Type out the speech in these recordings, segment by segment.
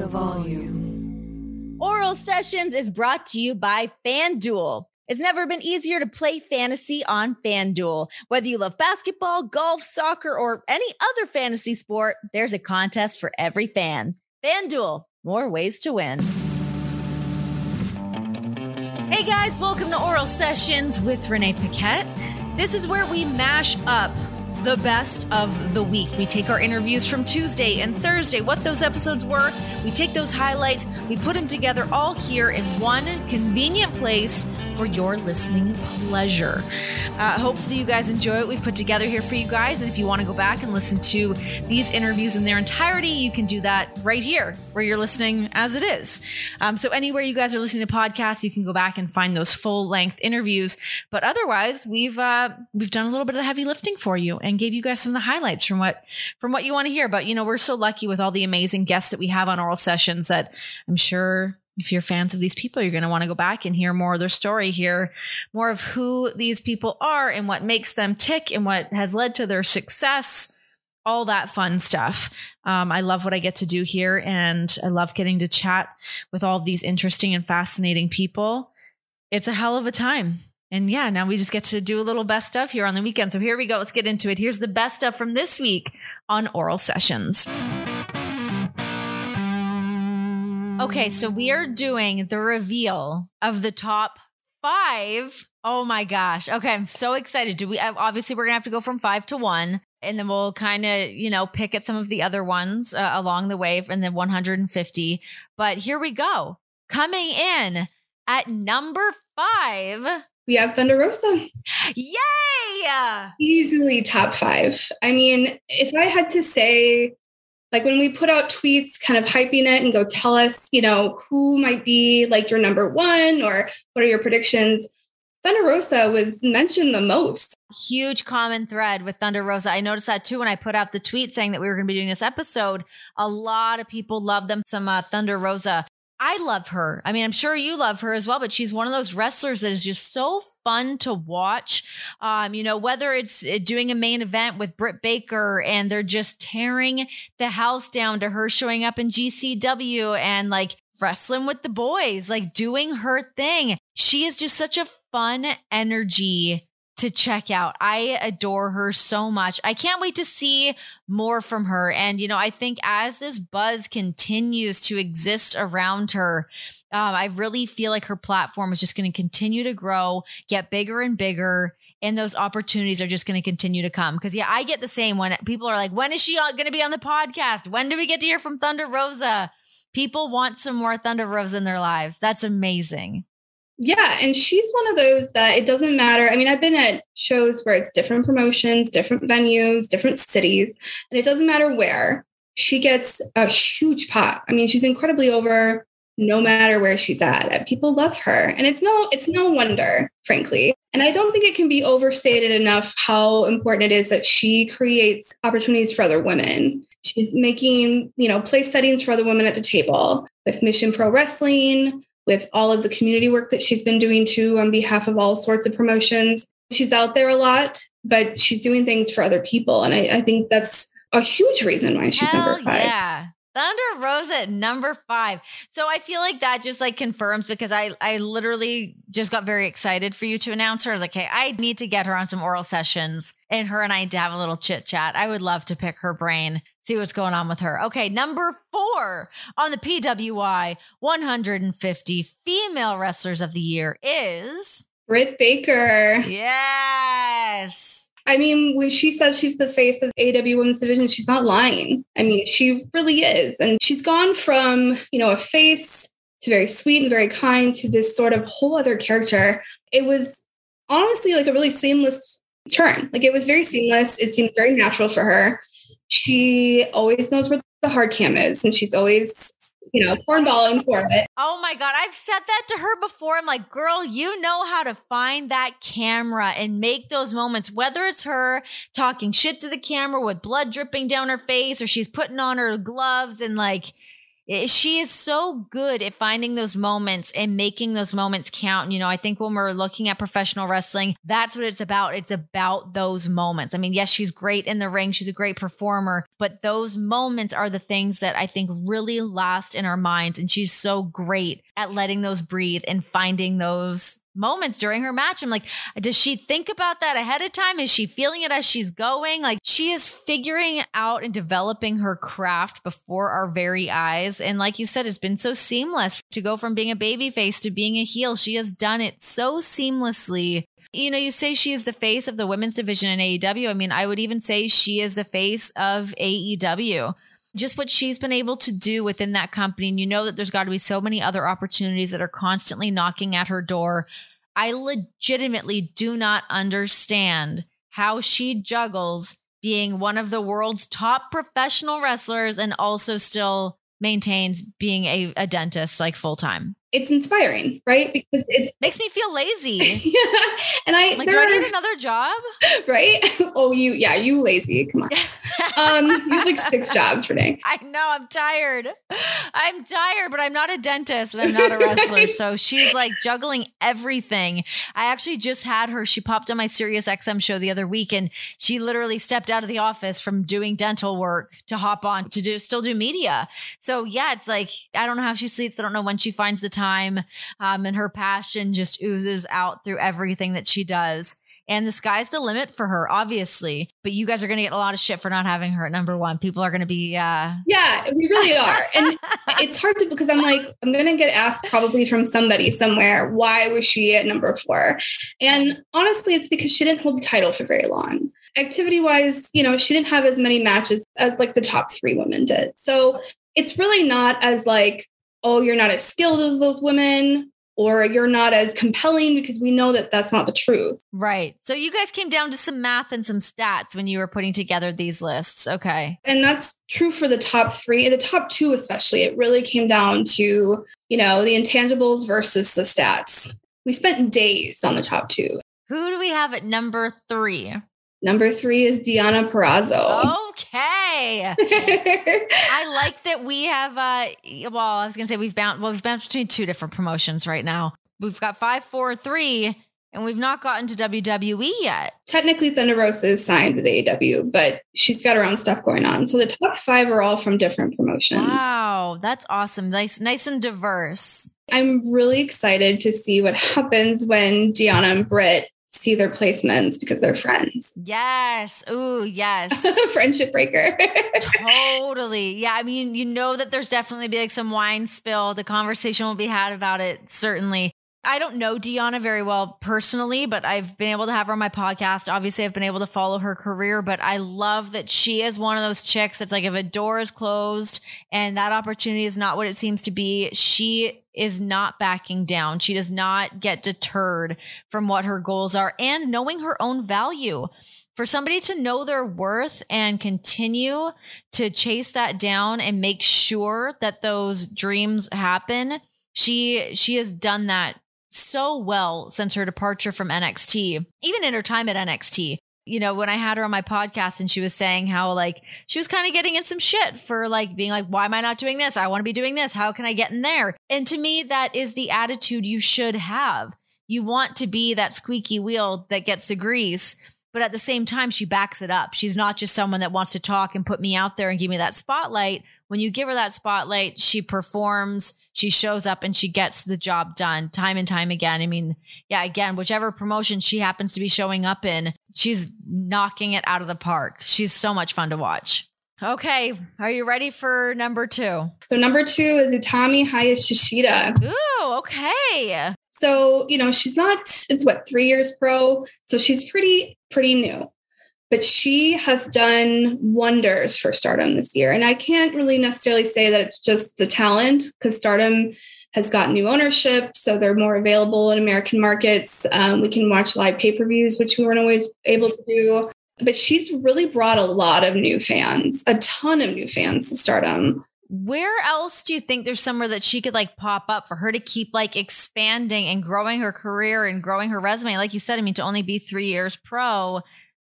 the volume. Oral Sessions is brought to you by FanDuel. It's never been easier to play fantasy on FanDuel. Whether you love basketball, golf, soccer, or any other fantasy sport, there's a contest for every fan. FanDuel, more ways to win. Hey guys, welcome to Oral Sessions with Renee Paquette. This is where we mash up the best of the week. We take our interviews from Tuesday and Thursday, what those episodes were. We take those highlights, we put them together all here in one convenient place for your listening pleasure. Uh, hopefully, you guys enjoy what we put together here for you guys. And if you want to go back and listen to these interviews in their entirety, you can do that right here where you're listening as it is. Um, so, anywhere you guys are listening to podcasts, you can go back and find those full length interviews. But otherwise, we've uh, we've done a little bit of heavy lifting for you gave you guys some of the highlights from what from what you want to hear. But you know, we're so lucky with all the amazing guests that we have on oral sessions that I'm sure if you're fans of these people, you're going to want to go back and hear more of their story, hear more of who these people are and what makes them tick and what has led to their success, all that fun stuff. Um, I love what I get to do here, and I love getting to chat with all these interesting and fascinating people. It's a hell of a time. And yeah, now we just get to do a little best stuff here on the weekend. So here we go. Let's get into it. Here's the best stuff from this week on Oral Sessions. Okay, so we are doing the reveal of the top five. Oh my gosh. Okay, I'm so excited. Do we obviously we're gonna have to go from five to one, and then we'll kind of you know pick at some of the other ones uh, along the way, and then 150. But here we go. Coming in at number five, we have Thunder Rosa. Yay! Easily top five. I mean, if I had to say like when we put out tweets kind of hyping it and go tell us you know who might be like your number one or what are your predictions thunder rosa was mentioned the most huge common thread with thunder rosa i noticed that too when i put out the tweet saying that we were going to be doing this episode a lot of people loved them some uh, thunder rosa I love her. I mean, I'm sure you love her as well, but she's one of those wrestlers that is just so fun to watch. Um, you know, whether it's uh, doing a main event with Britt Baker and they're just tearing the house down to her showing up in GCW and like wrestling with the boys, like doing her thing. She is just such a fun energy to check out. I adore her so much. I can't wait to see more from her. And, you know, I think as this buzz continues to exist around her, um, I really feel like her platform is just going to continue to grow, get bigger and bigger. And those opportunities are just going to continue to come. Cause yeah, I get the same when people are like, when is she going to be on the podcast? When do we get to hear from Thunder Rosa? People want some more Thunder Rosa in their lives. That's amazing. Yeah, and she's one of those that it doesn't matter. I mean, I've been at shows where it's different promotions, different venues, different cities, and it doesn't matter where. She gets a huge pot. I mean, she's incredibly over no matter where she's at. People love her. And it's no it's no wonder, frankly. And I don't think it can be overstated enough how important it is that she creates opportunities for other women. She's making, you know, place settings for other women at the table with Mission Pro Wrestling, with all of the community work that she's been doing too on behalf of all sorts of promotions. She's out there a lot, but she's doing things for other people. And I, I think that's a huge reason why she's Hell number five. Yeah. Thunder Rosa at number five. So I feel like that just like confirms because I I literally just got very excited for you to announce her. Like, hey, I need to get her on some oral sessions and her and I to have a little chit chat. I would love to pick her brain see what's going on with her. Okay, number four on the PWI 150 female wrestlers of the year is Britt Baker. Yes. I mean, when she says she's the face of AEW Women's Division, she's not lying. I mean, she really is. And she's gone from, you know, a face to very sweet and very kind to this sort of whole other character. It was honestly like a really seamless turn. Like it was very seamless. It seemed very natural for her she always knows where the hard cam is and she's always you know cornballing for it. Oh my god i've said that to her before. I'm like girl you know how to find that camera and make those moments whether it's her talking shit to the camera with blood dripping down her face or she's putting on her gloves and like Eh, she is so good at finding those moments and making those moments count. You know, I think when we're looking at professional wrestling, that's what it's about. It's about those moments. I mean, yes, she's great in the ring. She's a great performer, but those moments are the things that I think really last in our minds. And she's so great at letting those breathe and finding those moments during her match. I'm like, does she think about that ahead of time? Is she feeling it as she's going? Like she is figuring out and developing her craft before our very eyes. And like you said, it's been so seamless to go from being a baby face to being a heel. She has done it so seamlessly. You know, you say she is the face of the women's division in AEW. I mean, I would even say she is the face of AEW just what she's been able to do within that company. And you know that there's got to be so many other opportunities that are constantly knocking at her door. I legitimately do not understand how she juggles being one of the world's top professional wrestlers and also still maintains being a, a dentist like full time it's inspiring, right? Because it makes me feel lazy. yeah. And I like, do I need another job? Right? Oh, you, yeah, you lazy. Come on. um, you have like six jobs for day. I know. I'm tired. I'm tired, but I'm not a dentist and I'm not a wrestler. right. So she's like juggling everything. I actually just had her. She popped on my Sirius XM show the other week and she literally stepped out of the office from doing dental work to hop on to do still do media. So yeah, it's like I don't know how she sleeps. I don't know when she finds the time time. Um, and her passion just oozes out through everything that she does. And the sky's the limit for her, obviously. But you guys are going to get a lot of shit for not having her at number one. People are going to be, uh... yeah, we really are. and it's hard to because I'm like, I'm going to get asked probably from somebody somewhere, why was she at number four? And honestly, it's because she didn't hold the title for very long. Activity wise, you know, she didn't have as many matches as like the top three women did. So it's really not as like oh, you're not as skilled as those women or you're not as compelling because we know that that's not the truth. Right. So you guys came down to some math and some stats when you were putting together these lists. Okay. And that's true for the top three, the top two, especially. It really came down to, you know, the intangibles versus the stats. We spent days on the top two. Who do we have at number three? Number three is Deonna Purrazzo. Okay. I like that we have uh well, I was gonna say we've bounced well, we've bounced between two different promotions right now. We've got five, four, three, and we've not gotten to WWE yet. Technically, Thunder Rosa is signed with AEW, but she's got her own stuff going on. So the top five are all from different promotions. Wow, that's awesome. Nice, nice and diverse. I'm really excited to see what happens when Deonna and Britt see their placements because they're friends. Yes. Ooh, yes. Friendship breaker. totally. Yeah. I mean, you know that there's definitely be like some wine spilled. A conversation will be had about it, certainly. I don't know Deonna very well personally, but I've been able to have her on my podcast. Obviously, I've been able to follow her career, but I love that she is one of those chicks that's like if a door is closed and that opportunity is not what it seems to be, she is not backing down. She does not get deterred from what her goals are and knowing her own value. For somebody to know their worth and continue to chase that down and make sure that those dreams happen, she she has done that so well since her departure from NXT, even in her time at NXT. You know, when I had her on my podcast and she was saying how like she was kind of getting in some shit for like being like, why am I not doing this? I want to be doing this. How can I get in there? And to me, that is the attitude you should have. You want to be that squeaky wheel that gets the grease but at the same time, she backs it up. She's not just someone that wants to talk and put me out there and give me that spotlight. When you give her that spotlight, she performs, she shows up and she gets the job done time and time again. I mean, yeah, again, whichever promotion she happens to be showing up in, she's knocking it out of the park. She's so much fun to watch. Okay, are you ready for number two? So number two is Utami Hayashishita. Ooh, okay. So, you know, she's not, it's what, three years pro. So she's pretty, pretty new. But she has done wonders for Stardom this year. And I can't really necessarily say that it's just the talent because Stardom has got new ownership. So they're more available in American markets. Um, we can watch live pay per views, which we weren't always able to do. But she's really brought a lot of new fans, a ton of new fans to Stardom where else do you think there's somewhere that she could like pop up for her to keep like expanding and growing her career and growing her resume? Like you said, I mean, to only be three years pro,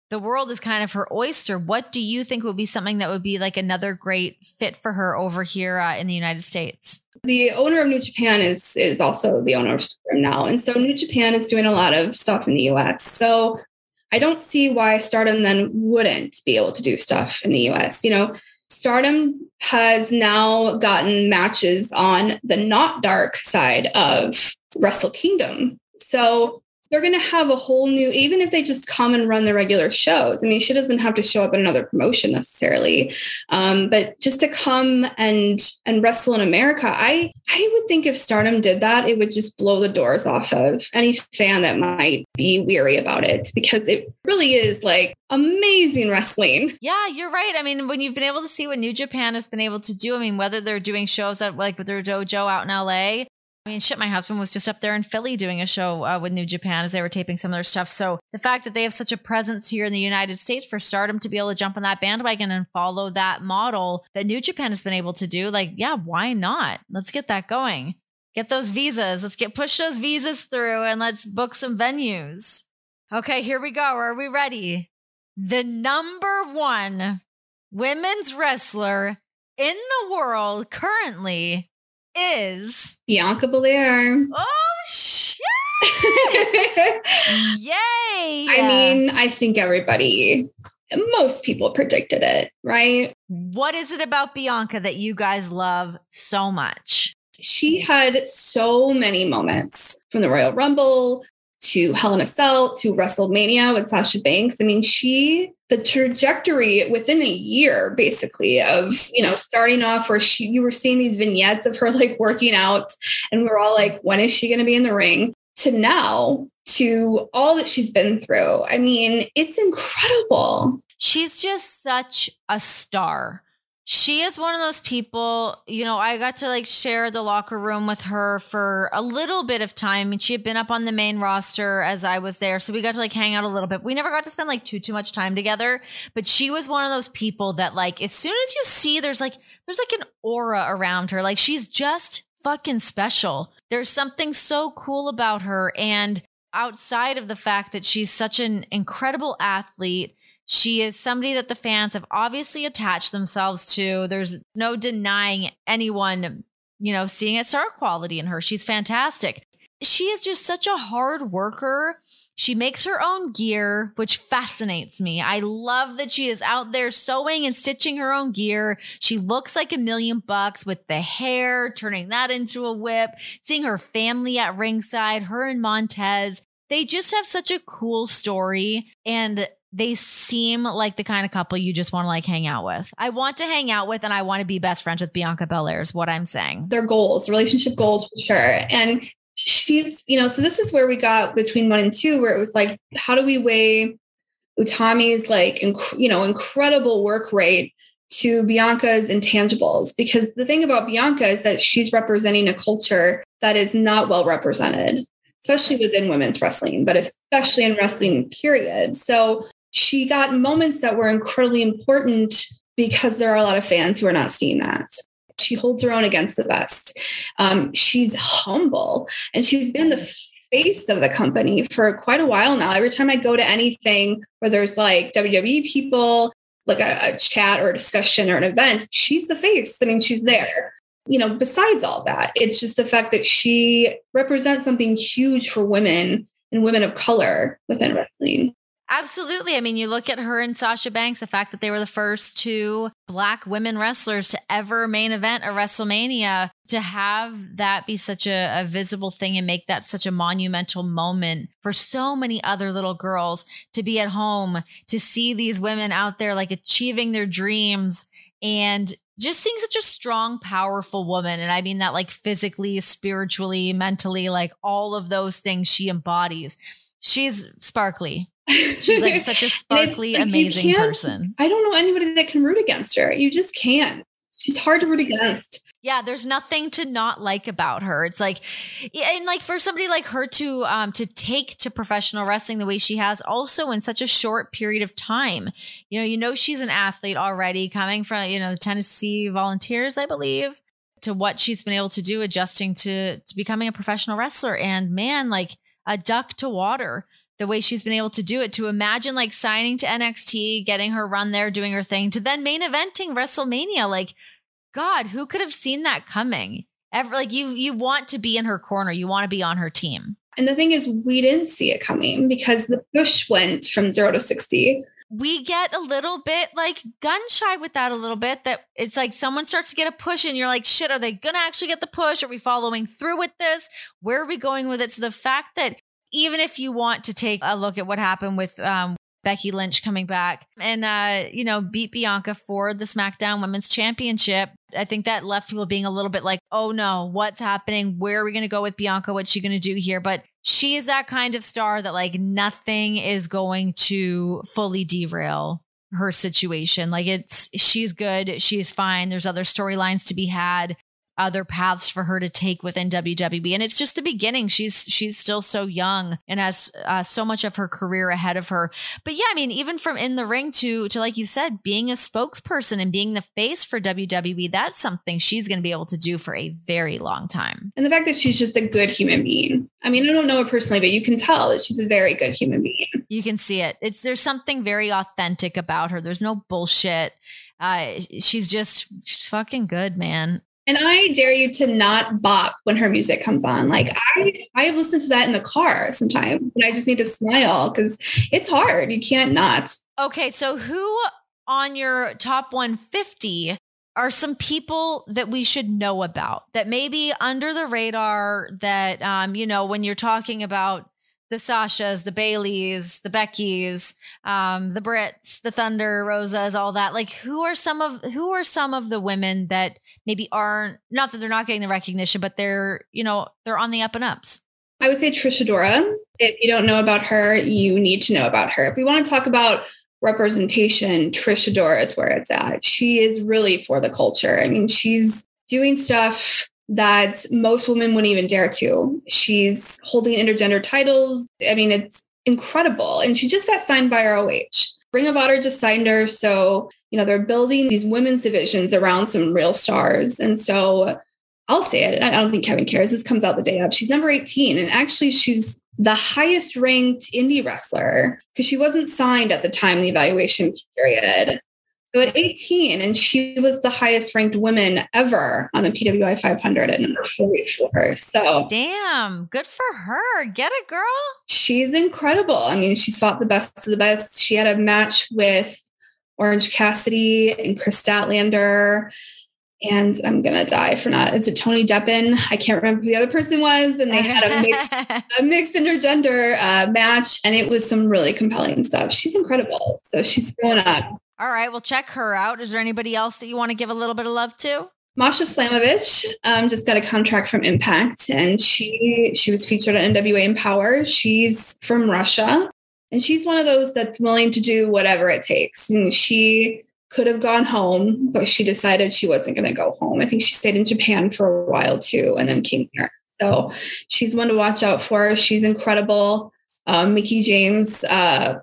the world is kind of her oyster. What do you think would be something that would be like another great fit for her over here uh, in the United States? The owner of New Japan is is also the owner of Stardom now, and so New Japan is doing a lot of stuff in the U.S. So I don't see why Stardom then wouldn't be able to do stuff in the US. You know, Stardom has now gotten matches on the not dark side of Wrestle Kingdom. So they're going to have a whole new even if they just come and run the regular shows. I mean she doesn't have to show up in another promotion necessarily. Um, but just to come and and wrestle in america i i would think if stardom did that it would just blow the doors off of any fan that might be weary about it because it really is like amazing wrestling. Yeah you're right. I mean when you've been able to see what new japan has been able to do i mean whether they're doing shows at like with their dojo out in la I mean, shit, my husband was just up there in Philly doing a show uh, with New Japan as they were taping some of their stuff. So the fact that they have such a presence here in the United States for stardom to be able to jump on that bandwagon and follow that model that New Japan has been able to do, like, yeah, why not? Let's get that going. Get those visas. Let's get push those visas through and let's book some venues. Okay, here we go. Are we ready? The number one women's wrestler in the world currently is Bianca Belair. Oh shit! Yay! I mean, I think everybody, most people predicted it, right? what is it about Bianca that you guys love so much? She had so many moments from the Royal Rumble to Hell in a Cell to WrestleMania with Sasha Banks. I mean, she the trajectory within a year basically of you know starting off where she you were seeing these vignettes of her like working out and we're all like when is she going to be in the ring to now to all that she's been through i mean it's incredible She's just such a star. She is one of those people, you know, I got to like share the locker room with her for a little bit of time. And she had been up on the main roster as I was there. So we got to like hang out a little bit. We never got to spend like too, too much time together. But she was one of those people that like, as soon as you see, there's like, there's like an aura around her. Like she's just fucking special. There's something so cool about her. And outside of the fact that she's such an incredible athlete, she is somebody that the fans have obviously attached themselves to. There's no denying anyone, you know, seeing a star quality in her. She's fantastic. She is just such a hard worker. She makes her own gear, which fascinates me. I love that she is out there sewing and stitching her own gear. She looks like a million bucks with the hair, turning that into a whip, seeing her family at ringside, her and Montez. They just have such a cool story. And they seem like the kind of couple you just want to like hang out with. I want to hang out with and I want to be best friends with Bianca Belair is what I'm saying. their goals relationship goals for sure and she's you know so this is where we got between one and two where it was like how do we weigh utami's like inc- you know incredible work rate to bianca's intangibles because the thing about bianca is that she's representing a culture that is not well represented especially within women's wrestling but especially in wrestling period so she got moments that were incredibly important because there are a lot of fans who are not seeing that she holds her own against the best. Um, she's humble and she's been the face of the company for quite a while now. Every time I go to anything where there's like WWE people, like a, a chat or a discussion or an event, she's the face. I mean, she's there. You know, besides all that, it's just the fact that she represents something huge for women and women of color within wrestling. Absolutely. I mean, you look at her and Sasha Banks, the fact that they were the first two black women wrestlers to ever main event a WrestleMania, to have that be such a, a visible thing and make that such a monumental moment for so many other little girls to be at home, to see these women out there like achieving their dreams and just seeing such a strong, powerful woman. And I mean that like physically, spiritually, mentally, like all of those things she embodies. She's sparkly. She's like such a sparkly, like, amazing person. I don't know anybody that can root against her. You just can't. She's hard to root against. Yeah, there's nothing to not like about her. It's like, and like for somebody like her to um to take to professional wrestling the way she has, also in such a short period of time. You know, you know she's an athlete already, coming from you know the Tennessee Volunteers, I believe, to what she's been able to do, adjusting to to becoming a professional wrestler. And man, like a duck to water. The way she's been able to do it to imagine like signing to NXT, getting her run there, doing her thing, to then main eventing WrestleMania. Like, God, who could have seen that coming? Ever like you you want to be in her corner, you want to be on her team. And the thing is, we didn't see it coming because the push went from zero to 60. We get a little bit like gun shy with that a little bit. That it's like someone starts to get a push and you're like, shit, are they to actually get the push? Are we following through with this? Where are we going with it? So the fact that even if you want to take a look at what happened with um, Becky Lynch coming back and, uh, you know, beat Bianca for the SmackDown Women's Championship. I think that left people being a little bit like, oh no, what's happening? Where are we going to go with Bianca? What's she going to do here? But she is that kind of star that like nothing is going to fully derail her situation. Like it's, she's good. She's fine. There's other storylines to be had other paths for her to take within WWE. And it's just the beginning. She's she's still so young and has uh, so much of her career ahead of her. But yeah, I mean, even from in the ring to to like you said, being a spokesperson and being the face for WWE, that's something she's going to be able to do for a very long time. And the fact that she's just a good human being. I mean, I don't know her personally, but you can tell that she's a very good human being. You can see it. It's there's something very authentic about her. There's no bullshit. Uh, she's just she's fucking good, man. And I dare you to not bop when her music comes on. Like I, I have listened to that in the car sometimes, and I just need to smile because it's hard. You can't not. Okay, so who on your top 150 are some people that we should know about that maybe under the radar that um, you know when you're talking about the Sashas, the Baileys, the Beckys, um, the Brits, the Thunder Rosas, all that. Like, who are some of who are some of the women that maybe aren't not that they're not getting the recognition, but they're you know they're on the up and ups. I would say Trish Adora. If you don't know about her, you need to know about her. If we want to talk about representation, Trish Adora is where it's at. She is really for the culture. I mean, she's doing stuff that most women wouldn't even dare to. She's holding intergender titles. I mean, it's incredible. And she just got signed by ROH. Ring of Honor just signed her. So, you know, they're building these women's divisions around some real stars. And so I'll say it. I don't think Kevin cares. This comes out the day of. She's number 18. And actually, she's the highest ranked indie wrestler because she wasn't signed at the time the evaluation period. So at 18, and she was the highest ranked woman ever on the PWI 500 at number 44. So, damn, good for her. Get it, girl. She's incredible. I mean, she's fought the best of the best. She had a match with Orange Cassidy and Kris Statlander. And I'm gonna die for not. Is it Tony Deppen? I can't remember who the other person was. And they had a mixed, a mixed intergender uh, match, and it was some really compelling stuff. She's incredible. So she's going up. All right, well, check her out. Is there anybody else that you want to give a little bit of love to? Masha Slamovich um, just got a contract from Impact, and she she was featured on NWA Empower. She's from Russia, and she's one of those that's willing to do whatever it takes. And she could have gone home, but she decided she wasn't going to go home. I think she stayed in Japan for a while too, and then came here. So she's one to watch out for. She's incredible. Um, Mickie James uh,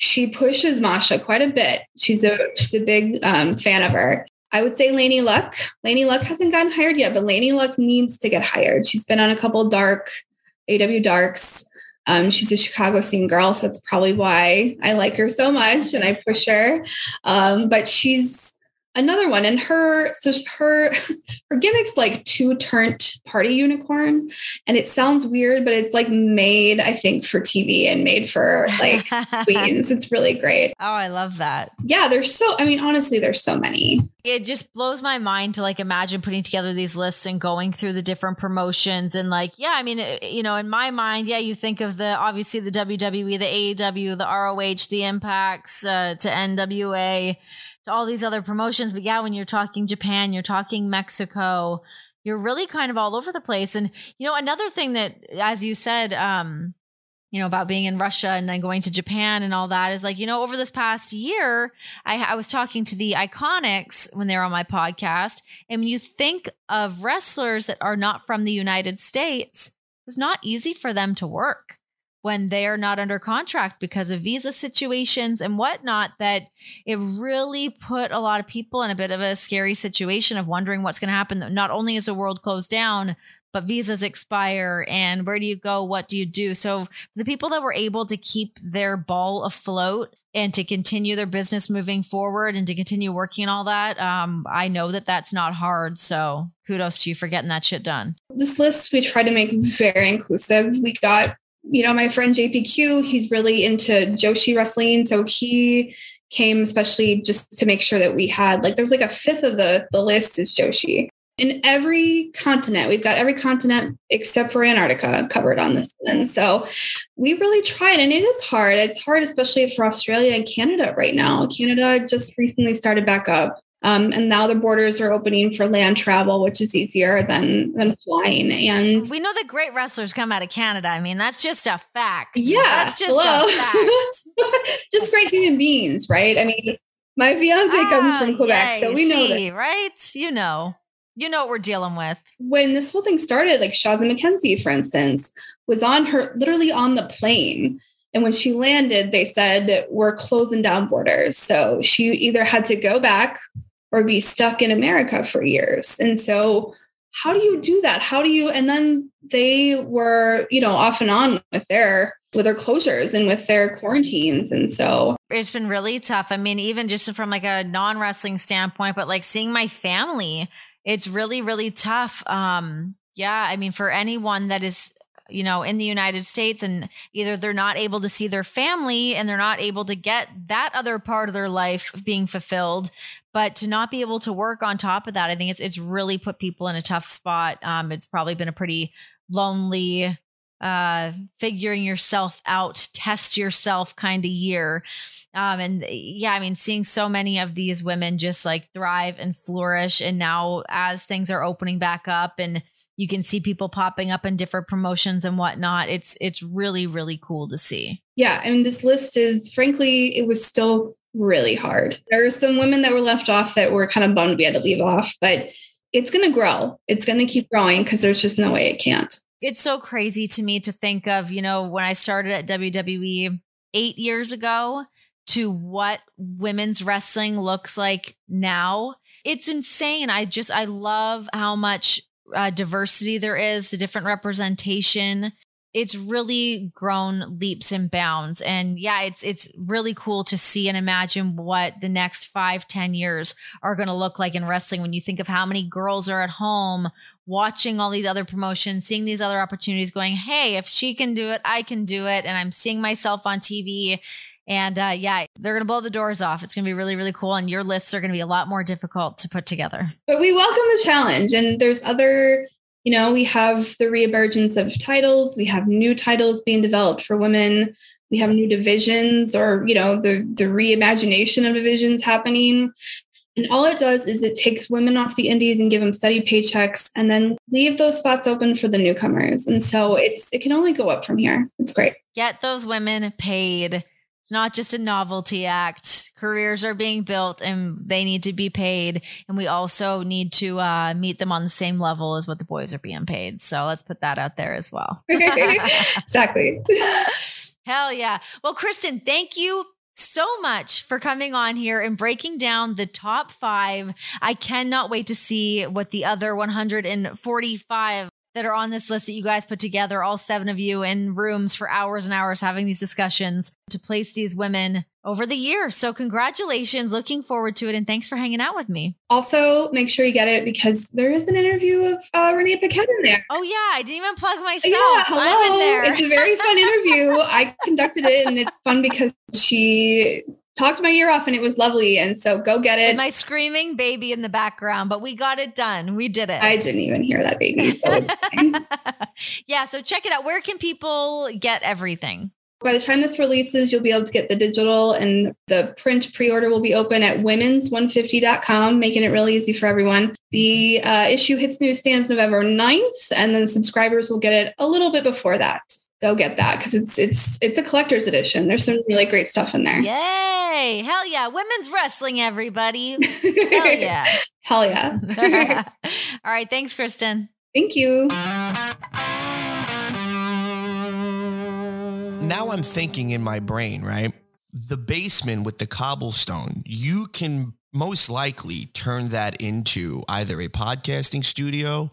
she pushes Masha quite a bit. She's a she's a big um, fan of her. I would say Laynie Luck. Laynie Luck hasn't gotten hired yet, but Laynie Luck needs to get hired. She's been on a couple dark AEW darks. Um, she's a Chicago scene girl, so that's probably why I like her so much and I push her. Um, but she's another one and her so her her gimmick's like two turnt party unicorn and it sounds weird but it's like made i think for tv and made for like queens. It's really great. Oh i love that. Yeah there's so i mean honestly there's so many. It just blows my mind to like imagine putting together these lists and going through the different promotions and like yeah i mean you know in my mind yeah you think of the obviously the wwe the aew the roh the impacts uh, to nwa to all these other promotions. But yeah, when you're talking Japan, you're talking Mexico, you're really kind of all over the place. And, you know, another thing that, as you said, um, you know, about being in Russia and then going to Japan and all that is like, you know, over this past year, I, I was talking to the Iconics when they were on my podcast. And when you think of wrestlers that are not from the United States, it's not easy for them to work when they're not under contract because of visa situations and whatnot that it really put a lot of people in a bit of a scary situation of wondering what's going to happen. Not only is the world closed down but visas expire and where do you go? What do you do? So the people that were able to keep their ball afloat and to continue their business moving forward and to continue working all that um, i know that that's not hard. So kudos to you for getting that shit done. This list we try to make very inclusive. We got you know my friend jpq he's really into joshi wrestling so he came especially just to make sure that we had like there was like a fifth of the the list is joshi in every continent. We've got every continent except for Antarctica covered on this one. So we really tried, and it is hard. It's hard, especially for Australia and Canada right now. Canada just recently started back up. Um, and now the borders are opening for land travel, which is easier than than flying. And we know that great wrestlers come out of Canada. I mean, that's just a fact. Yeah, that's just hello. just great human beings, right? I mean, my fiance ah, comes from Quebec, so we know that, right? You know. You know what we're dealing with. When this whole thing started, like Shazza McKenzie, for instance, was on her literally on the plane. And when she landed, they said, We're closing down borders. So she either had to go back or be stuck in America for years. And so, how do you do that? How do you? And then they were, you know, off and on with their with their closures and with their quarantines and so it's been really tough i mean even just from like a non-wrestling standpoint but like seeing my family it's really really tough um yeah i mean for anyone that is you know in the united states and either they're not able to see their family and they're not able to get that other part of their life being fulfilled but to not be able to work on top of that i think it's it's really put people in a tough spot. Um it's probably been a pretty lonely uh, figuring yourself out, test yourself kind of year. Um, and yeah, I mean, seeing so many of these women just like thrive and flourish. And now, as things are opening back up and you can see people popping up in different promotions and whatnot, it's it's really really cool to see. Yeah, I mean, this list is frankly, it was still really hard. There are some women that were left off that were kind of bummed we had to leave off, but it's going to grow. It's going to keep growing because there's just no way it can't it's so crazy to me to think of, you know, when I started at WWE eight years ago to what women's wrestling looks like now. It's insane. I just, I love how much uh, diversity there is, the different representation. It's really grown leaps and bounds. And yeah, it's it's really cool to see and imagine what the next five, ten years are going to look like in wrestling when you think of how many girls are at home watching all these other promotions, seeing these other opportunities, going, hey, if she can do it, I can do it. And I'm seeing myself on TV. And uh, yeah, they're going to blow the doors off. It's going to be really, really cool. And your lists are going to be a lot more difficult to put together. But we welcome the challenge. And there's other, you know, we have the reemergence of titles, we have new titles being developed for women. We have new divisions or, you know, the, the reimagination of divisions happening. And all it does is it takes women off the indies and give them steady paychecks and then leave those spots open for the newcomers. And so it's it can only go up from here. It's great. Get those women paid. It's not just a novelty act. Careers are being built and they need to be paid. And we also need to uh, meet them on the same level as what the boys are being paid. So let's put that out there as well. exactly. Hell yeah. Well, Kristen, thank you so much for coming on here and breaking down the top five. I cannot wait to see what the other 145 that are on this list that you guys put together, all seven of you in rooms for hours and hours having these discussions to place these women over the year. So, congratulations. Looking forward to it. And thanks for hanging out with me. Also, make sure you get it because there is an interview of uh, Renee Paquette in there. Oh, yeah. I didn't even plug myself. Yeah, hello. It's a very fun interview. I conducted it and it's fun because she talked my ear off and it was lovely. And so go get it. my screaming baby in the background, but we got it done. We did it. I didn't even hear that baby. So yeah. So check it out. Where can people get everything? By the time this releases, you'll be able to get the digital and the print pre order will be open at women's150.com, making it really easy for everyone. The uh, issue hits newsstands November 9th, and then subscribers will get it a little bit before that. Go get that because it's it's it's a collector's edition. There's some really great stuff in there. Yay! Hell yeah! Women's wrestling, everybody. Hell yeah! Hell yeah! All right, thanks, Kristen. Thank you. Now I'm thinking in my brain, right? The basement with the cobblestone, you can most likely turn that into either a podcasting studio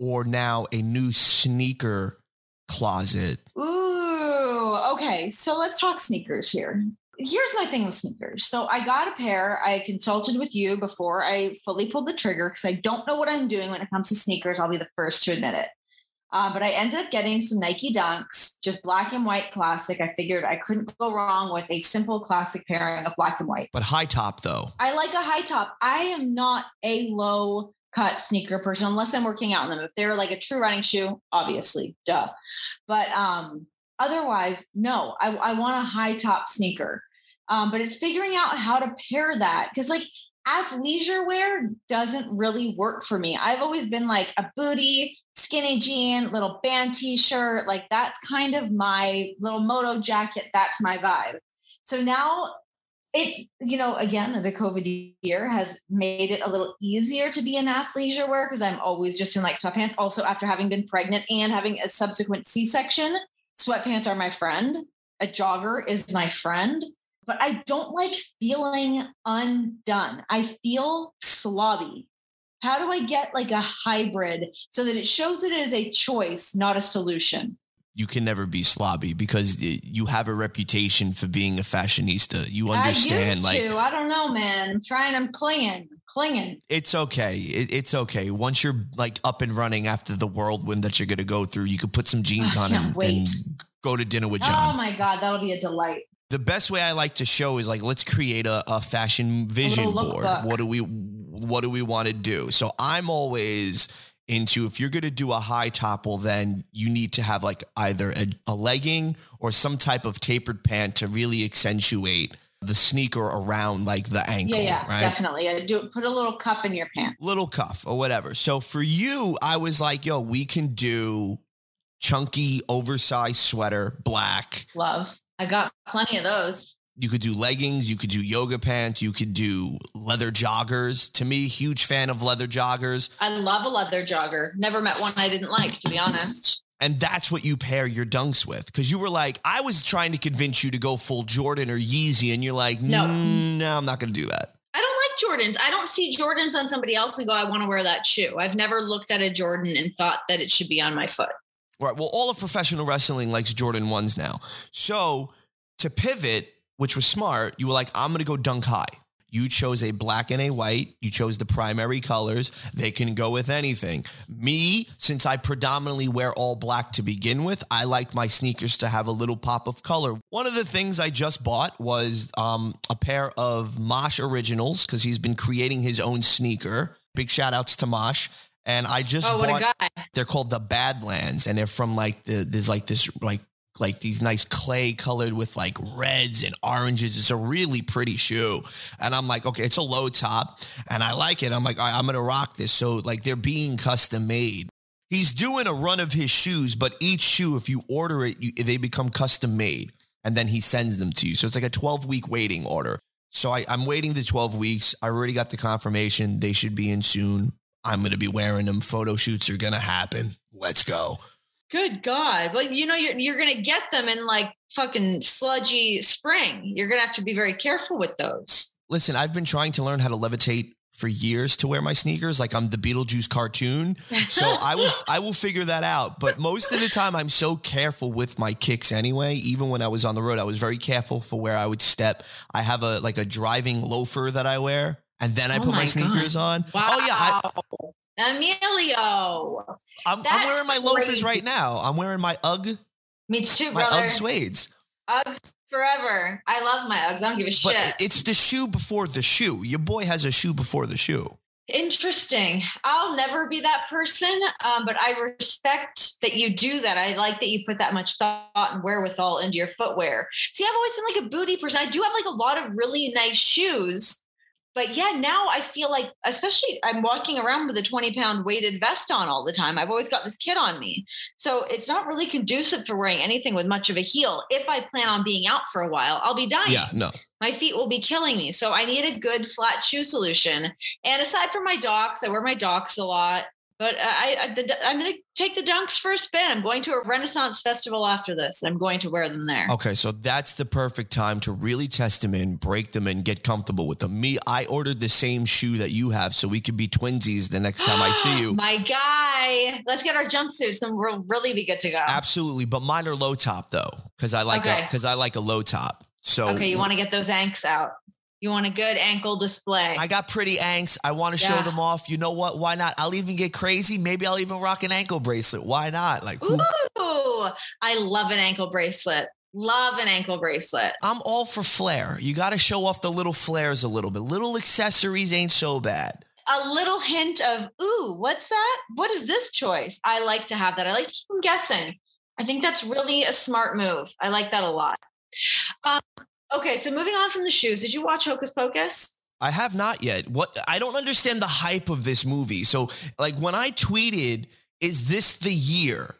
or now a new sneaker closet? Ooh, okay. So let's talk sneakers here. Here's my thing with sneakers. So I got a pair. I consulted with you before I fully pulled the trigger because I don't know what I'm doing when it comes to sneakers. I'll be the first to admit it. Uh, but I ended up getting some Nike Dunks, just black and white classic. I figured I couldn't go wrong with a simple classic pairing of black and white. But high top though. I like a high top. I am not a low cut sneaker person unless I'm working out in them. If they're like a true running shoe, obviously, duh. But um, otherwise, no, I, I want a high top sneaker. Um, but it's figuring out how to pair that because like athleisure wear doesn't really work for me. I've always been like a booty, skinny jean, little band t-shirt. Like that's kind of my little moto jacket. That's my vibe. So now it's, you know, again, the COVID year has made it a little easier to be in athleisure wear because I'm always just in like sweatpants. Also, after having been pregnant and having a subsequent C-section, sweatpants are my friend. A jogger is my friend but I don't like feeling undone. I feel slobby. How do I get like a hybrid so that it shows it as a choice, not a solution? You can never be slobby because you have a reputation for being a fashionista. You understand, I like to. I don't know, man. I'm trying. I'm clinging, clinging. It's okay. It, it's okay. Once you're like up and running after the whirlwind that you're going to go through, you could put some ah, jeans I on and, and, go to dinner with John. Oh my god, that would be a delight the best way I like to show is like let's create a, a fashion vision board. What do we what do we want to do? So I'm always into if you're going to do a high top, well then you need to have like either a, a legging or some type of tapered pant to really accentuate the sneaker around like the ankle. Yeah, yeah, right? definitely. Uh, do put a little cuff in your pant. Little cuff or whatever. So for you, I was like, yo, we can do chunky, oversized sweater, black. Love. I got plenty of those. You could do leggings, you could do yoga pants, you could do leather joggers. To me, huge fan of leather joggers. I love a leather jogger. Never met one I didn't like, to be honest. And that's what you pair your dunks with. Cause you were like, I was trying to convince you to go full Jordan or Yeezy. And you're like, no, mm, no, I'm not going to do that. I don't like Jordans. I don't see Jordans on somebody else and go, I want to wear that shoe. I've never looked at a Jordan and thought that it should be on my foot. Right. Well, all of professional wrestling likes Jordan ones now. So to pivot, which was smart, you were like, I'm going to go dunk high. You chose a black and a white. You chose the primary colors. They can go with anything. Me, since I predominantly wear all black to begin with, I like my sneakers to have a little pop of color. One of the things I just bought was um, a pair of Mosh Originals because he's been creating his own sneaker. Big shout outs to Mosh. And I just oh, bought. What a guy. They're called the Badlands, and they're from like the there's like this like like these nice clay colored with like reds and oranges. It's a really pretty shoe. And I'm like, okay, it's a low top and I like it. I'm like, I'm going to rock this. So like they're being custom made. He's doing a run of his shoes, but each shoe, if you order it, you, they become custom made and then he sends them to you. So it's like a 12 week waiting order. So I, I'm waiting the 12 weeks. I already got the confirmation. They should be in soon. I'm going to be wearing them. Photo shoots are going to happen. Let's go. Good God. Well, you know, you're, you're going to get them in like fucking sludgy spring. You're going to have to be very careful with those. Listen, I've been trying to learn how to levitate for years to wear my sneakers like I'm the Beetlejuice cartoon. So I will I will figure that out. But most of the time I'm so careful with my kicks anyway. Even when I was on the road, I was very careful for where I would step. I have a like a driving loafer that I wear and then I oh put my, my sneakers on. Wow. Oh yeah, I, Emilio. I'm, I'm, wearing my loafers crazy. right now. I'm wearing my UGG. Me too, my brother. UGG suedes. Uggs forever. I love my Uggs. I don't give a shit. It's the shoe before the shoe. Your boy has a shoe before the shoe. Interesting. I'll never be that person, um, but I respect that you do that. I like that you put that much thought and wherewithal into your footwear. See, I've always been like a booty person. I do have like a lot of really nice shoes, but yeah, now I feel like, especially I'm walking around with a 20 pound weighted vest on all the time. I've always got this kit on me. So it's not really conducive for wearing anything with much of a heel. If I plan on being out for a while, I'll be dying. Yeah, no. My feet will be killing me. So I need a good flat shoe solution. And aside from my docs, I wear my docs a lot. But uh, I, I the, I'm going to take the dunks for a spin. I'm going to a Renaissance festival after this. I'm going to wear them there. Okay, so that's the perfect time to really test them in, break them in, get comfortable with them. Me, I ordered the same shoe that you have, so we could be twinsies the next time I see you. My guy, let's get our jumpsuits and we'll really be good to go. Absolutely, but mine are low top though, because I like Okay. because I like a low top. So Okay, you want to get those anks out. You want a good ankle display. I got pretty angst. I want to show them off. You know what? Why not? I'll even get crazy. Maybe I'll even rock an ankle bracelet. Why not? Like, who, Ooh, I love an ankle bracelet. Love an ankle bracelet. I'm all for flair. You got to show off the little flares a little bit. Little accessories ain't so bad. A little hint of, ooh, what's that? What is this choice? I like to have that. I like to keep them guessing. I think that's really a smart move. I like that a lot. Um, okay, so moving on from the shoes, did you watch Hocus Pocus? I have not yet. What I don't understand the hype of this movie. So, like when I tweeted, "Is this the year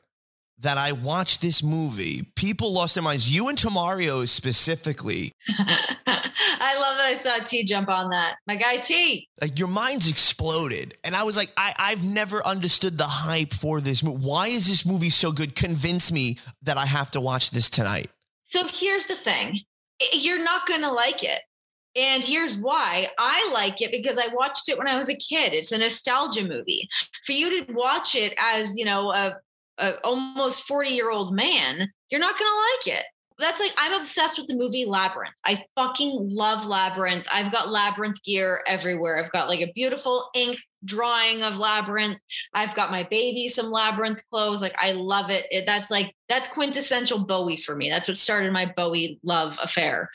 that I watched this movie?" People lost their minds. You and Tamario specifically. I love that I saw T jump on that. My guy T. Like your minds exploded, and I was like, I, I've never understood the hype for this movie. Why is this movie so good? Convince me that I have to watch this tonight. So here's the thing you're not going to like it. And here's why I like it because I watched it when I was a kid. It's a nostalgia movie. For you to watch it as, you know, a, a almost 40 year old man, you're not going to like it. That's like, I'm obsessed with the movie Labyrinth. I fucking love Labyrinth. I've got Labyrinth gear everywhere. I've got like a beautiful ink drawing of Labyrinth. I've got my baby some Labyrinth clothes. Like, I love it. it that's like, that's quintessential Bowie for me. That's what started my Bowie love affair.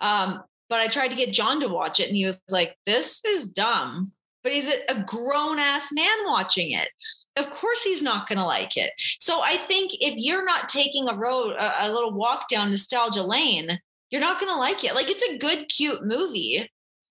Um, but I tried to get John to watch it, and he was like, "This is dumb." But he's a, a grown ass man watching it. Of course, he's not going to like it. So I think if you're not taking a road, a, a little walk down nostalgia lane, you're not going to like it. Like it's a good, cute movie,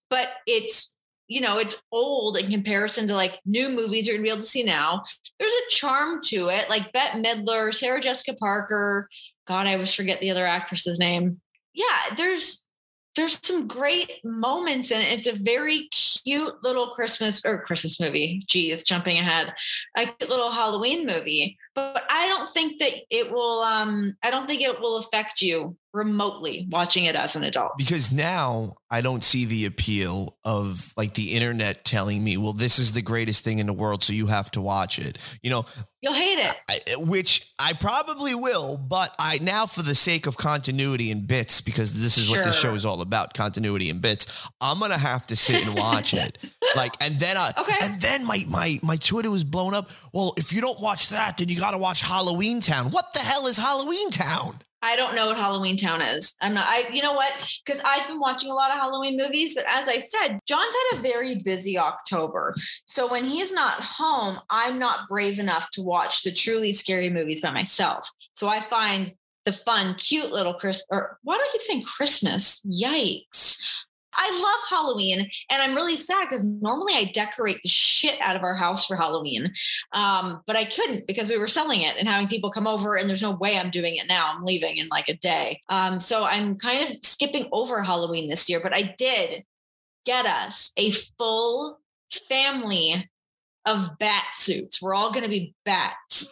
but it's you know it's old in comparison to like new movies you're to be able to see now. There's a charm to it, like Bette Midler, Sarah Jessica Parker. God, I always forget the other actress's name. Yeah, there's there's some great moments in it. It's a very cute little Christmas or Christmas movie. Gee, it's jumping ahead. A cute little Halloween movie. But I don't think that it will um I don't think it will affect you remotely watching it as an adult. Because now I don't see the appeal of like the internet telling me, well, this is the greatest thing in the world, so you have to watch it. You know, You'll hate it. I, which I probably will, but I now, for the sake of continuity and bits, because this is what this show is all about, continuity and bits. I'm gonna have to sit and watch it, like, and then I, Okay. and then my my my Twitter was blown up. Well, if you don't watch that, then you got to watch Halloween Town. What the hell is Halloween Town? I don't know what Halloween Town is. I'm not, I, you know what? Because I've been watching a lot of Halloween movies, but as I said, John's had a very busy October. So when he's not home, I'm not brave enough to watch the truly scary movies by myself. So I find the fun, cute little Chris, or why do I keep saying Christmas? Yikes. I love Halloween and I'm really sad because normally I decorate the shit out of our house for Halloween. Um, but I couldn't because we were selling it and having people come over, and there's no way I'm doing it now. I'm leaving in like a day. Um, so I'm kind of skipping over Halloween this year, but I did get us a full family of bat suits. We're all going to be bats.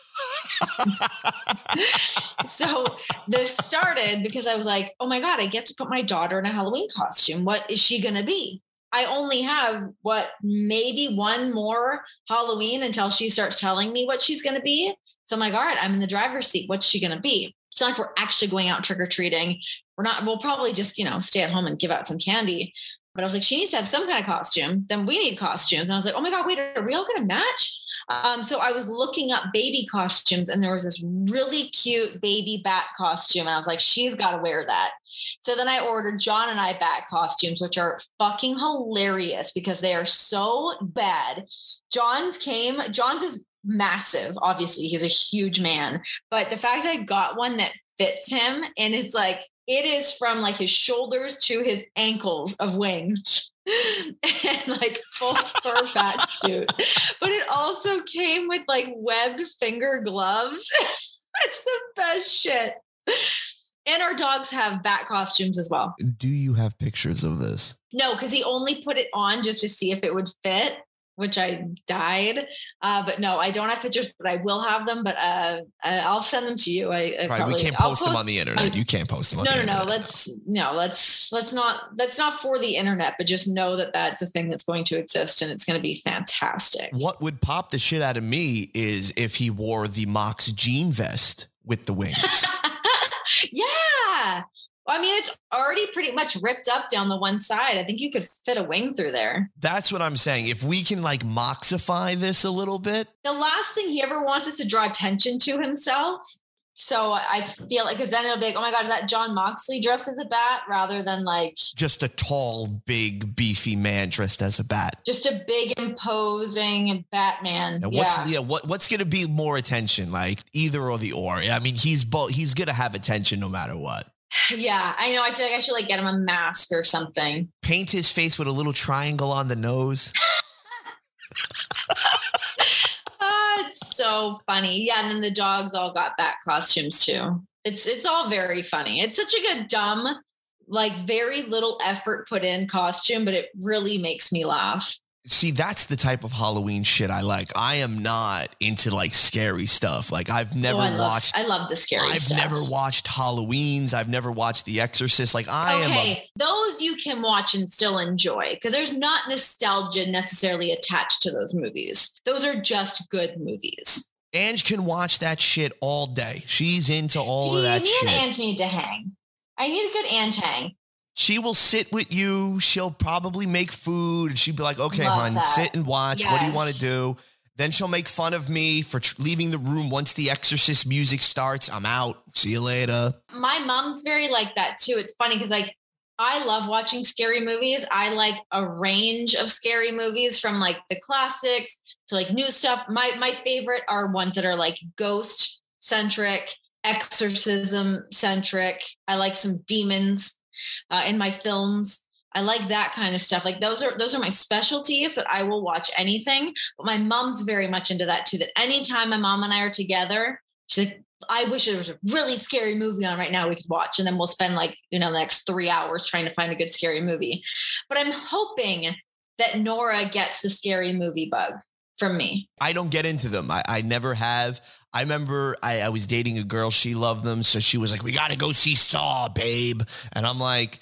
so this started because I was like, oh my God, I get to put my daughter in a Halloween costume. What is she going to be? I only have what maybe one more Halloween until she starts telling me what she's going to be. So I'm like, all right, I'm in the driver's seat. What's she going to be? It's not like we're actually going out trick or treating. We're not, we'll probably just, you know, stay at home and give out some candy. But I was like, she needs to have some kind of costume. Then we need costumes. And I was like, oh my God, wait, are we all going to match? Um, so I was looking up baby costumes and there was this really cute baby bat costume. And I was like, she's got to wear that. So then I ordered John and I bat costumes, which are fucking hilarious because they are so bad. John's came, John's is massive. Obviously, he's a huge man. But the fact I got one that fits him and it's like, it is from like his shoulders to his ankles of wings. and like full fur bat suit. But it also came with like webbed finger gloves. it's the best shit. And our dogs have bat costumes as well. Do you have pictures of this? No, because he only put it on just to see if it would fit. Which I died. Uh, but no, I don't have pictures, but I will have them. But uh, uh I'll send them to you. I, I Right, probably, we can't I'll post, them on the internet. I- you can't post them on no, the no, no. Let's no, let's let's not. That's not for the internet, but just know that that's a thing that's going to exist, and it's going to be fantastic. What would pop the shit out of me is if he wore the Mox jean vest with the wings. yeah. Well, I mean, it's already pretty much ripped up down the one side. I think you could fit a wing through there. That's what I'm saying. If we can like moxify this a little bit, The last thing he ever wants is to draw attention to himself. So I feel like, because then it'll be like, oh my God, is that John Moxley dressed as a bat rather than like just a tall, big, beefy man dressed as a bat. just a big, imposing Batman? And yeah. what's yeah, what what's gonna be more attention? Like either or the or. I mean, he's both he's gonna have attention no matter what. Yeah, I know. I feel like I should like get him a mask or something. Paint his face with a little triangle on the nose. Ah, it's so funny. Yeah, and then the dogs all got bat costumes too. It's it's all very funny. It's such a good dumb, like very little effort put in costume, but it really makes me laugh. See, that's the type of Halloween shit I like. I am not into like scary stuff. Like I've never Oh, I love, watched I love the scary stuff. I've stuff. never watched Halloween's. I've never watched The Exorcist. Like I am okay, those you can watch and still enjoy because there's not nostalgia necessarily attached to those movies. Those are just good movies. Ange can watch that shit all day. She's into all of that me and shit. Ange need to hang. I need a good Ange hang. She will sit with you. She'll probably make food. And she'd be like, okay, Love hon, that. sit and watch. What do you want to do? Then she'll make fun of me for tr- leaving the room once the Exorcist music starts. I'm out. See you later. my mom's very like that too. It's funny because like I love watching scary movies. I like a range of scary movies from like the classics to like new stuff. My my favorite are ones that are like ghost centric, exorcism centric. I like some demons uh, in my films. I like that kind of stuff. Like those are those are my specialties, but I will watch anything. But my mom's very much into that too. That anytime my mom and I are together, she's like, I wish there was a really scary movie on right now we could watch. And then we'll spend like, you know, the next three hours trying to find a good scary movie. But I'm hoping that Nora gets the scary movie bug from me. I don't get into them. I, I never have. I remember I, I was dating a girl. She loved them. So she was like, we got to go see Saw, babe. And I'm like,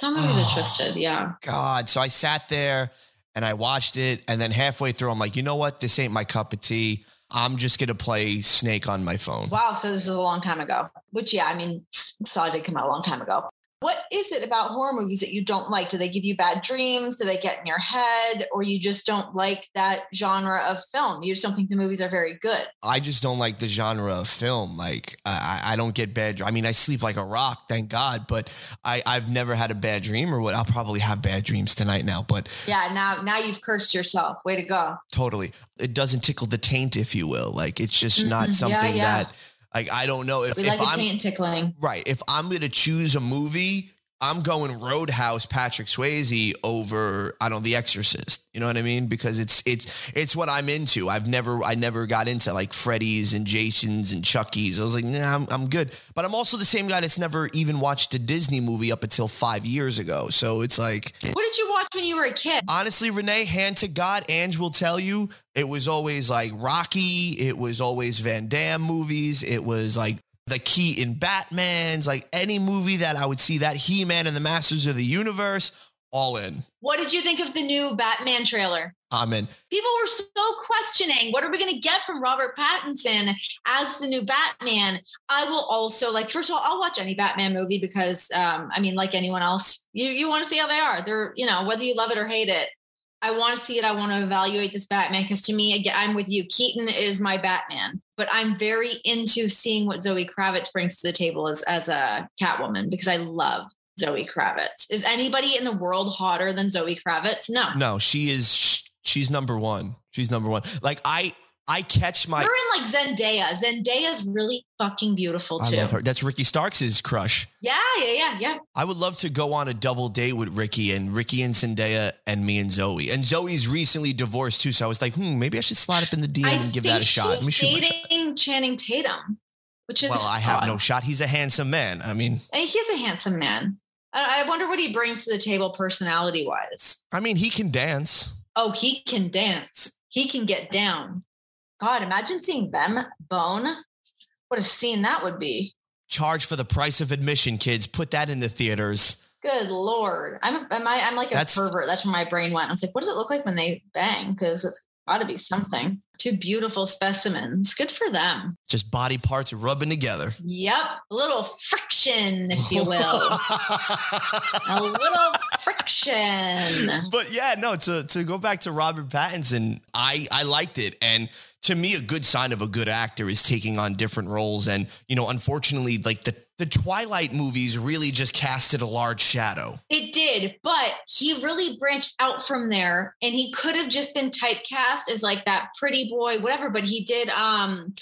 Some movies Oh. are twisted. Yeah. God. So I sat there and I watched it. And then halfway through, I'm like, you know what? This ain't my cup of tea. I'm just going to play Snake on my phone. Wow. So this is a long time ago, which, yeah, I mean, Saw did come out a long time ago. What is it about horror movies that you don't like? Do they give you bad dreams? Do they get in your head? Or you just don't like that genre of film? You just don't think the movies are very good? I just don't like the genre of film. Like I, I don't get bad. I mean, I sleep like a rock, thank God. But I, I've never had a bad dream, or what? I'll probably have bad dreams tonight now. But Yeah. Now, now you've cursed yourself. Way to go. totally, it doesn't tickle the taint, if you will. Like it's just not Mhm. Yeah, something yeah. that, like, I don't know if, We if like a I'm tickling. right. If I'm gonna choose a movie, I'm going Roadhouse, Patrick Swayze over I don't The Exorcist. You know what I mean? Because it's it's it's what I'm into. I've never I never got into like Freddy's and Jason's and Chucky's. I was like, nah, I'm, I'm good. But I'm also the same guy that's never even watched a Disney movie up until five years ago. So it's like What did you watch when you were a kid? honestly, Renee, hand to God, Ange will tell you it was always like Rocky. It was always Van Damme movies. It was like the Keaton Batmans, like any movie that I would see that He Man and the Masters of the Universe, all in. What did you think of the new Batman trailer? I'm in. People were so questioning what are we going to get from Robert Pattinson as the new Batman. I will also like first of all, I'll watch any Batman movie because um, I mean, like anyone else, you you want to see how they are. They're you know whether you love it or hate it. I want to see it. I want to evaluate this Batman because to me, again, I'm with you. Keaton is my Batman, but I'm very into seeing what Zoe Kravitz brings to the table as as a Catwoman because I love Zoe Kravitz. Is anybody in the world hotter than Zoe Kravitz? No. No, she is. She's number one. She's number one. Like I, I catch my. Her in like Zendaya. Zendaya's really fucking beautiful I too. love her. That's Ricky Starks' crush. Yeah, yeah, yeah, yeah. I would love to go on a double date with Ricky and Ricky and Zendaya and me and Zoe. And Zoe's recently divorced too, so I was like, hmm, maybe I should slide up in the DM I and give that a shot. Let me she's shoot dating Channing Tatum, which is Well, I have odd. no shot. He's a handsome man. I mean, He's a handsome man. I I wonder what he brings to the table personality wise. I mean, he can dance. Oh, he can dance. He can get down. God, imagine seeing them bone. What a scene that would be. Charge for the price of admission, kids. Put that in the theaters. Good lord. I'm am I, I'm like a That's- pervert. That's where my brain went. I was like, what does it look like when they bang? Because it's got to be something. Two beautiful specimens. Good for them. Just body parts rubbing together. Yep. A little friction, if you will. a little friction. but yeah, no, to to go back to Robert Pattinson, I I liked it. And to me, a good sign of a good actor is taking on different roles. And, you know, unfortunately, like the the Twilight movies really just casted a large shadow. It did, but he really branched out from there and he could have just been typecast as like that pretty boy, whatever. But he did um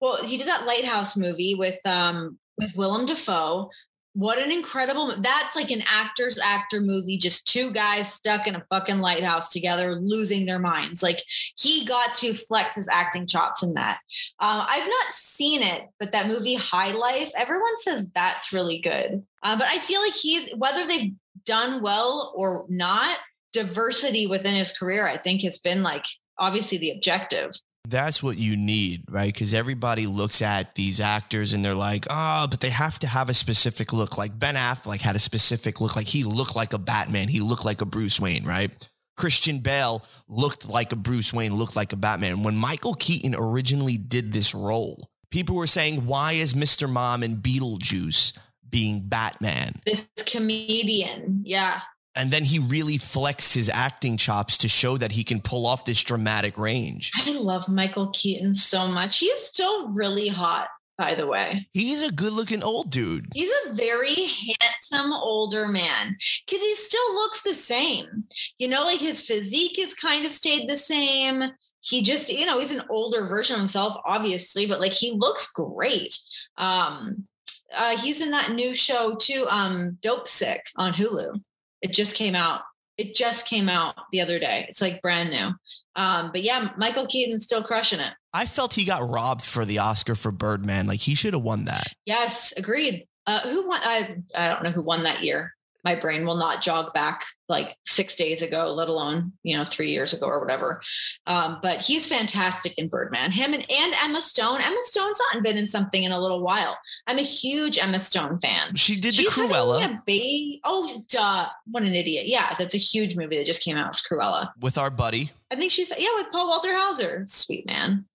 well, he did that lighthouse movie with um with Willem Dafoe. What an incredible that's like an actor's actor movie, just two guys stuck in a fucking lighthouse together, losing their minds. Like he got to flex his acting chops in that. Uh, I've not seen it, but that movie High Life, everyone says that's really good. Uh, but I feel like he's whether they've done well or not, diversity within his career, I think, has been like obviously the objective. That's what you need, right? Because everybody looks at these actors and they're like, oh, but they have to have a specific look. Like Ben Affleck had a specific look. Like he looked like a Batman. He looked like a Bruce Wayne, right? Christian Bale looked like a Bruce Wayne, looked like a Batman. When Michael Keaton originally did this role, people were saying, why is Mr. Mom in Beetlejuice being Batman? This comedian, yeah. And then he really flexed his acting chops to show that he can pull off this dramatic range. I love Michael Keaton so much. He's still really hot, by the way. He's a good looking old dude. He's a very handsome older man because he still looks the same. You know, like his physique has kind of stayed the same. He just, you know, he's an older version of himself, obviously, but like he looks great. Um, uh, he's in that new show too, um, Dope Sick on Hulu. It just came out. It just came out the other day. It's like brand new. Um, but yeah, Michael Keaton's still crushing it. I felt he got robbed for the Oscar for Birdman. Like he should have won that. Yes, agreed. Uh, who won? I I don't know who won that year. My brain will not jog back like six days ago, let alone you know three years ago or whatever. Um, but he's fantastic in Birdman. Him and, and Emma Stone. Emma Stone's not been in something in a little while. I'm a huge Emma Stone fan. She did the She's having Cruella a baby. Oh, duh! What an idiot! Yeah, that's a huge movie that just came out. It's Cruella. with our buddy. I think she's yeah with Paul Walter Hauser. Sweet man.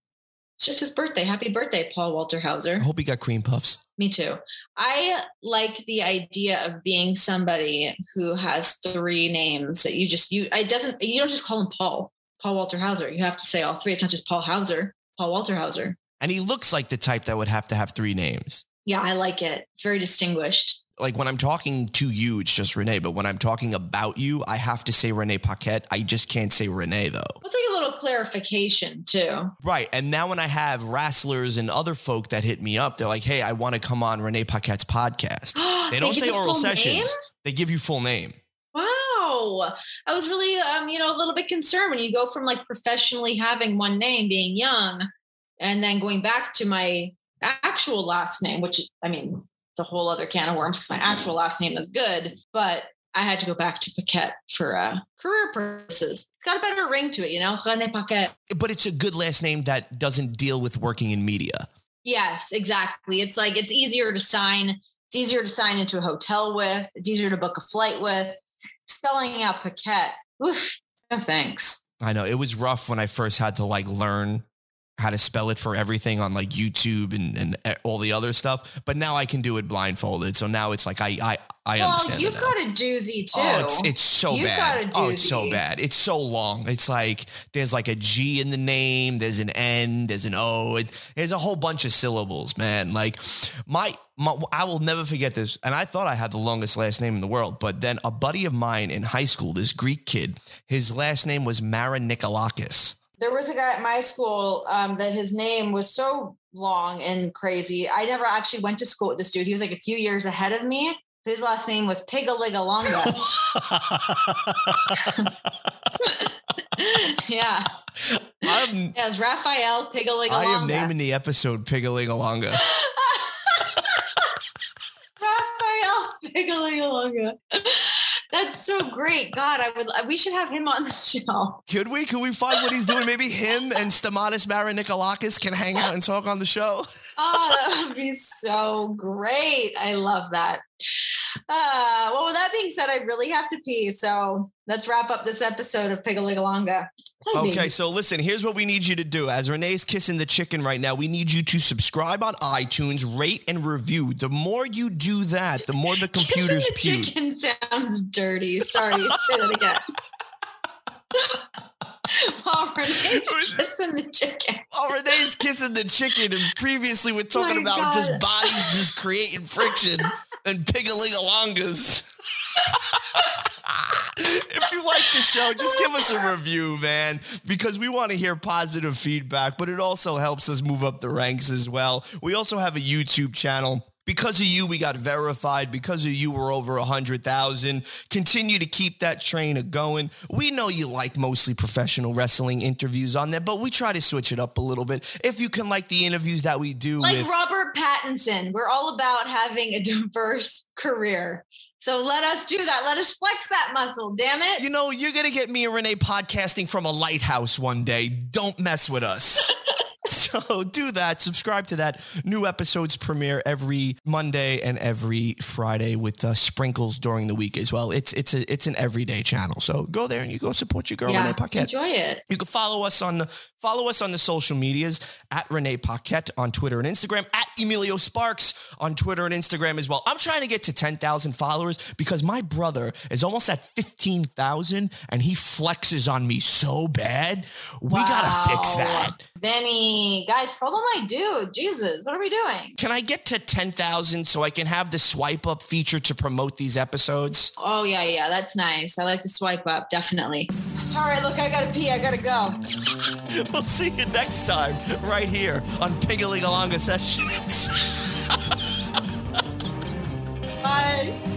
It's just his birthday. Happy birthday, Paul Walter Hauser. I hope he got cream puffs. Me too. I like the idea of being somebody who has three names that you just you. It doesn't. You don't just call him Paul. Paul Walter Hauser. You have to say all three. It's not just Paul Hauser. Paul Walter Hauser. And he looks like the type that would have to have three names. Yeah, I like it. It's very distinguished. Like when I'm talking to you, it's just Renee. But when I'm talking about you, I have to say Renee Paquette. I just can't say Renee though. It's like a little clarification too. Right. And now when I have wrestlers and other folk that hit me up, they're like, hey, I want to come on Renee Paquette's podcast. They don't give say oral sessions. name? They give you full name. Wow. I was really um, you know, a little bit concerned when you go from like professionally having one name being young and then going back to my actual last name, which I mean, it's a whole other can of worms because my actual last name is good, but I had to go back to Paquette for uh, career purposes. It's got a better ring to it, you know, René Paquette. But it's a good last name that doesn't deal with working in media. Yes, exactly. It's like it's easier to sign. It's easier to sign into a hotel with. It's easier to book a flight with. Spelling out Paquette. Oof. No thanks. I know it was rough when I first had to like learn how to spell it for everything on like YouTube and, and eh, all the other stuff. But now I can do it blindfolded. So now it's like I I I well, understand. you've got a doozy too. Oh, it's it's so You've bad. got a Oh, it's so bad. It's so long. It's like there's like a G in the name. There's an N. There's an O. It, there's a whole bunch of syllables, man. Like my, my, I will never forget this. And I thought I had the longest last name in the world, but then a buddy of mine in high school, this Greek kid, his last name was Marinikolakis. There was a guy at my school um, that his name was so long and crazy. I never actually went to school with this dude. He was like a few years ahead of me. His last name was Pigaligalonga. yeah. I'm, Yeah, it's Raphael Pigaligalonga. I am naming the episode Pigalingalonga. Raphael Pigaligalonga. That's so great. God, I would. We should have him on the show. Could we? Could we find what he's doing? Maybe him and Stamatis Marinikolakis can hang out and talk on the show. Oh, that would be so great. I love that. Uh, well, with that being said, I really have to pee. So let's wrap up this episode of Pigaligalonga. Okay, so listen, here's what we need you to do. As Renee's kissing the chicken right now, we need you to subscribe on iTunes, rate and review. The more you do that, the more the computers Kissing the chicken sounds dirty. Sorry, say that again. While Renee's kissing the chicken. While Renee's kissing the chicken, and previously we're talking My about just bodies just creating friction and pigalingalongas. if you like the show, just give us a review, man, because we want to hear positive feedback, but it also helps us move up the ranks as well. We also have a YouTube channel. Because of you, we got verified. Because of you, we're over 100,000. Continue to keep that train a going. We know you like mostly professional wrestling interviews on there, but we try to switch it up a little bit. If you can like the interviews that we do Like with Robert Pattinson, we're all about having a diverse career. So let us do that. Let us flex that muscle. Damn it. You know, you're going to get me and Renee podcasting from a lighthouse one day. Don't mess with us. so do that. Subscribe to that. New episodes premiere every Monday and every Friday with uh, sprinkles during the week as well. It's it's a it's an everyday channel. So go there and you go support your girl Renee Paquette. enjoy it. You can follow us on the follow us on the social medias at Renee Paquette on Twitter and Instagram, at Emilio Sparks on Twitter and Instagram as well. I'm trying to get to 10,000 followers because my brother is almost at 15,000 and he flexes on me so bad. We gotta fix that. Benny, guys, follow my dude. Jesus, what are we doing? Can I get to 10,000 so I can have the swipe up feature to promote these episodes? Oh, yeah, yeah, that's nice. I like the swipe up, definitely. All right, look, I gotta pee. I gotta go. we'll see you next time, right here on Piggalingalonga Sessions. Bye.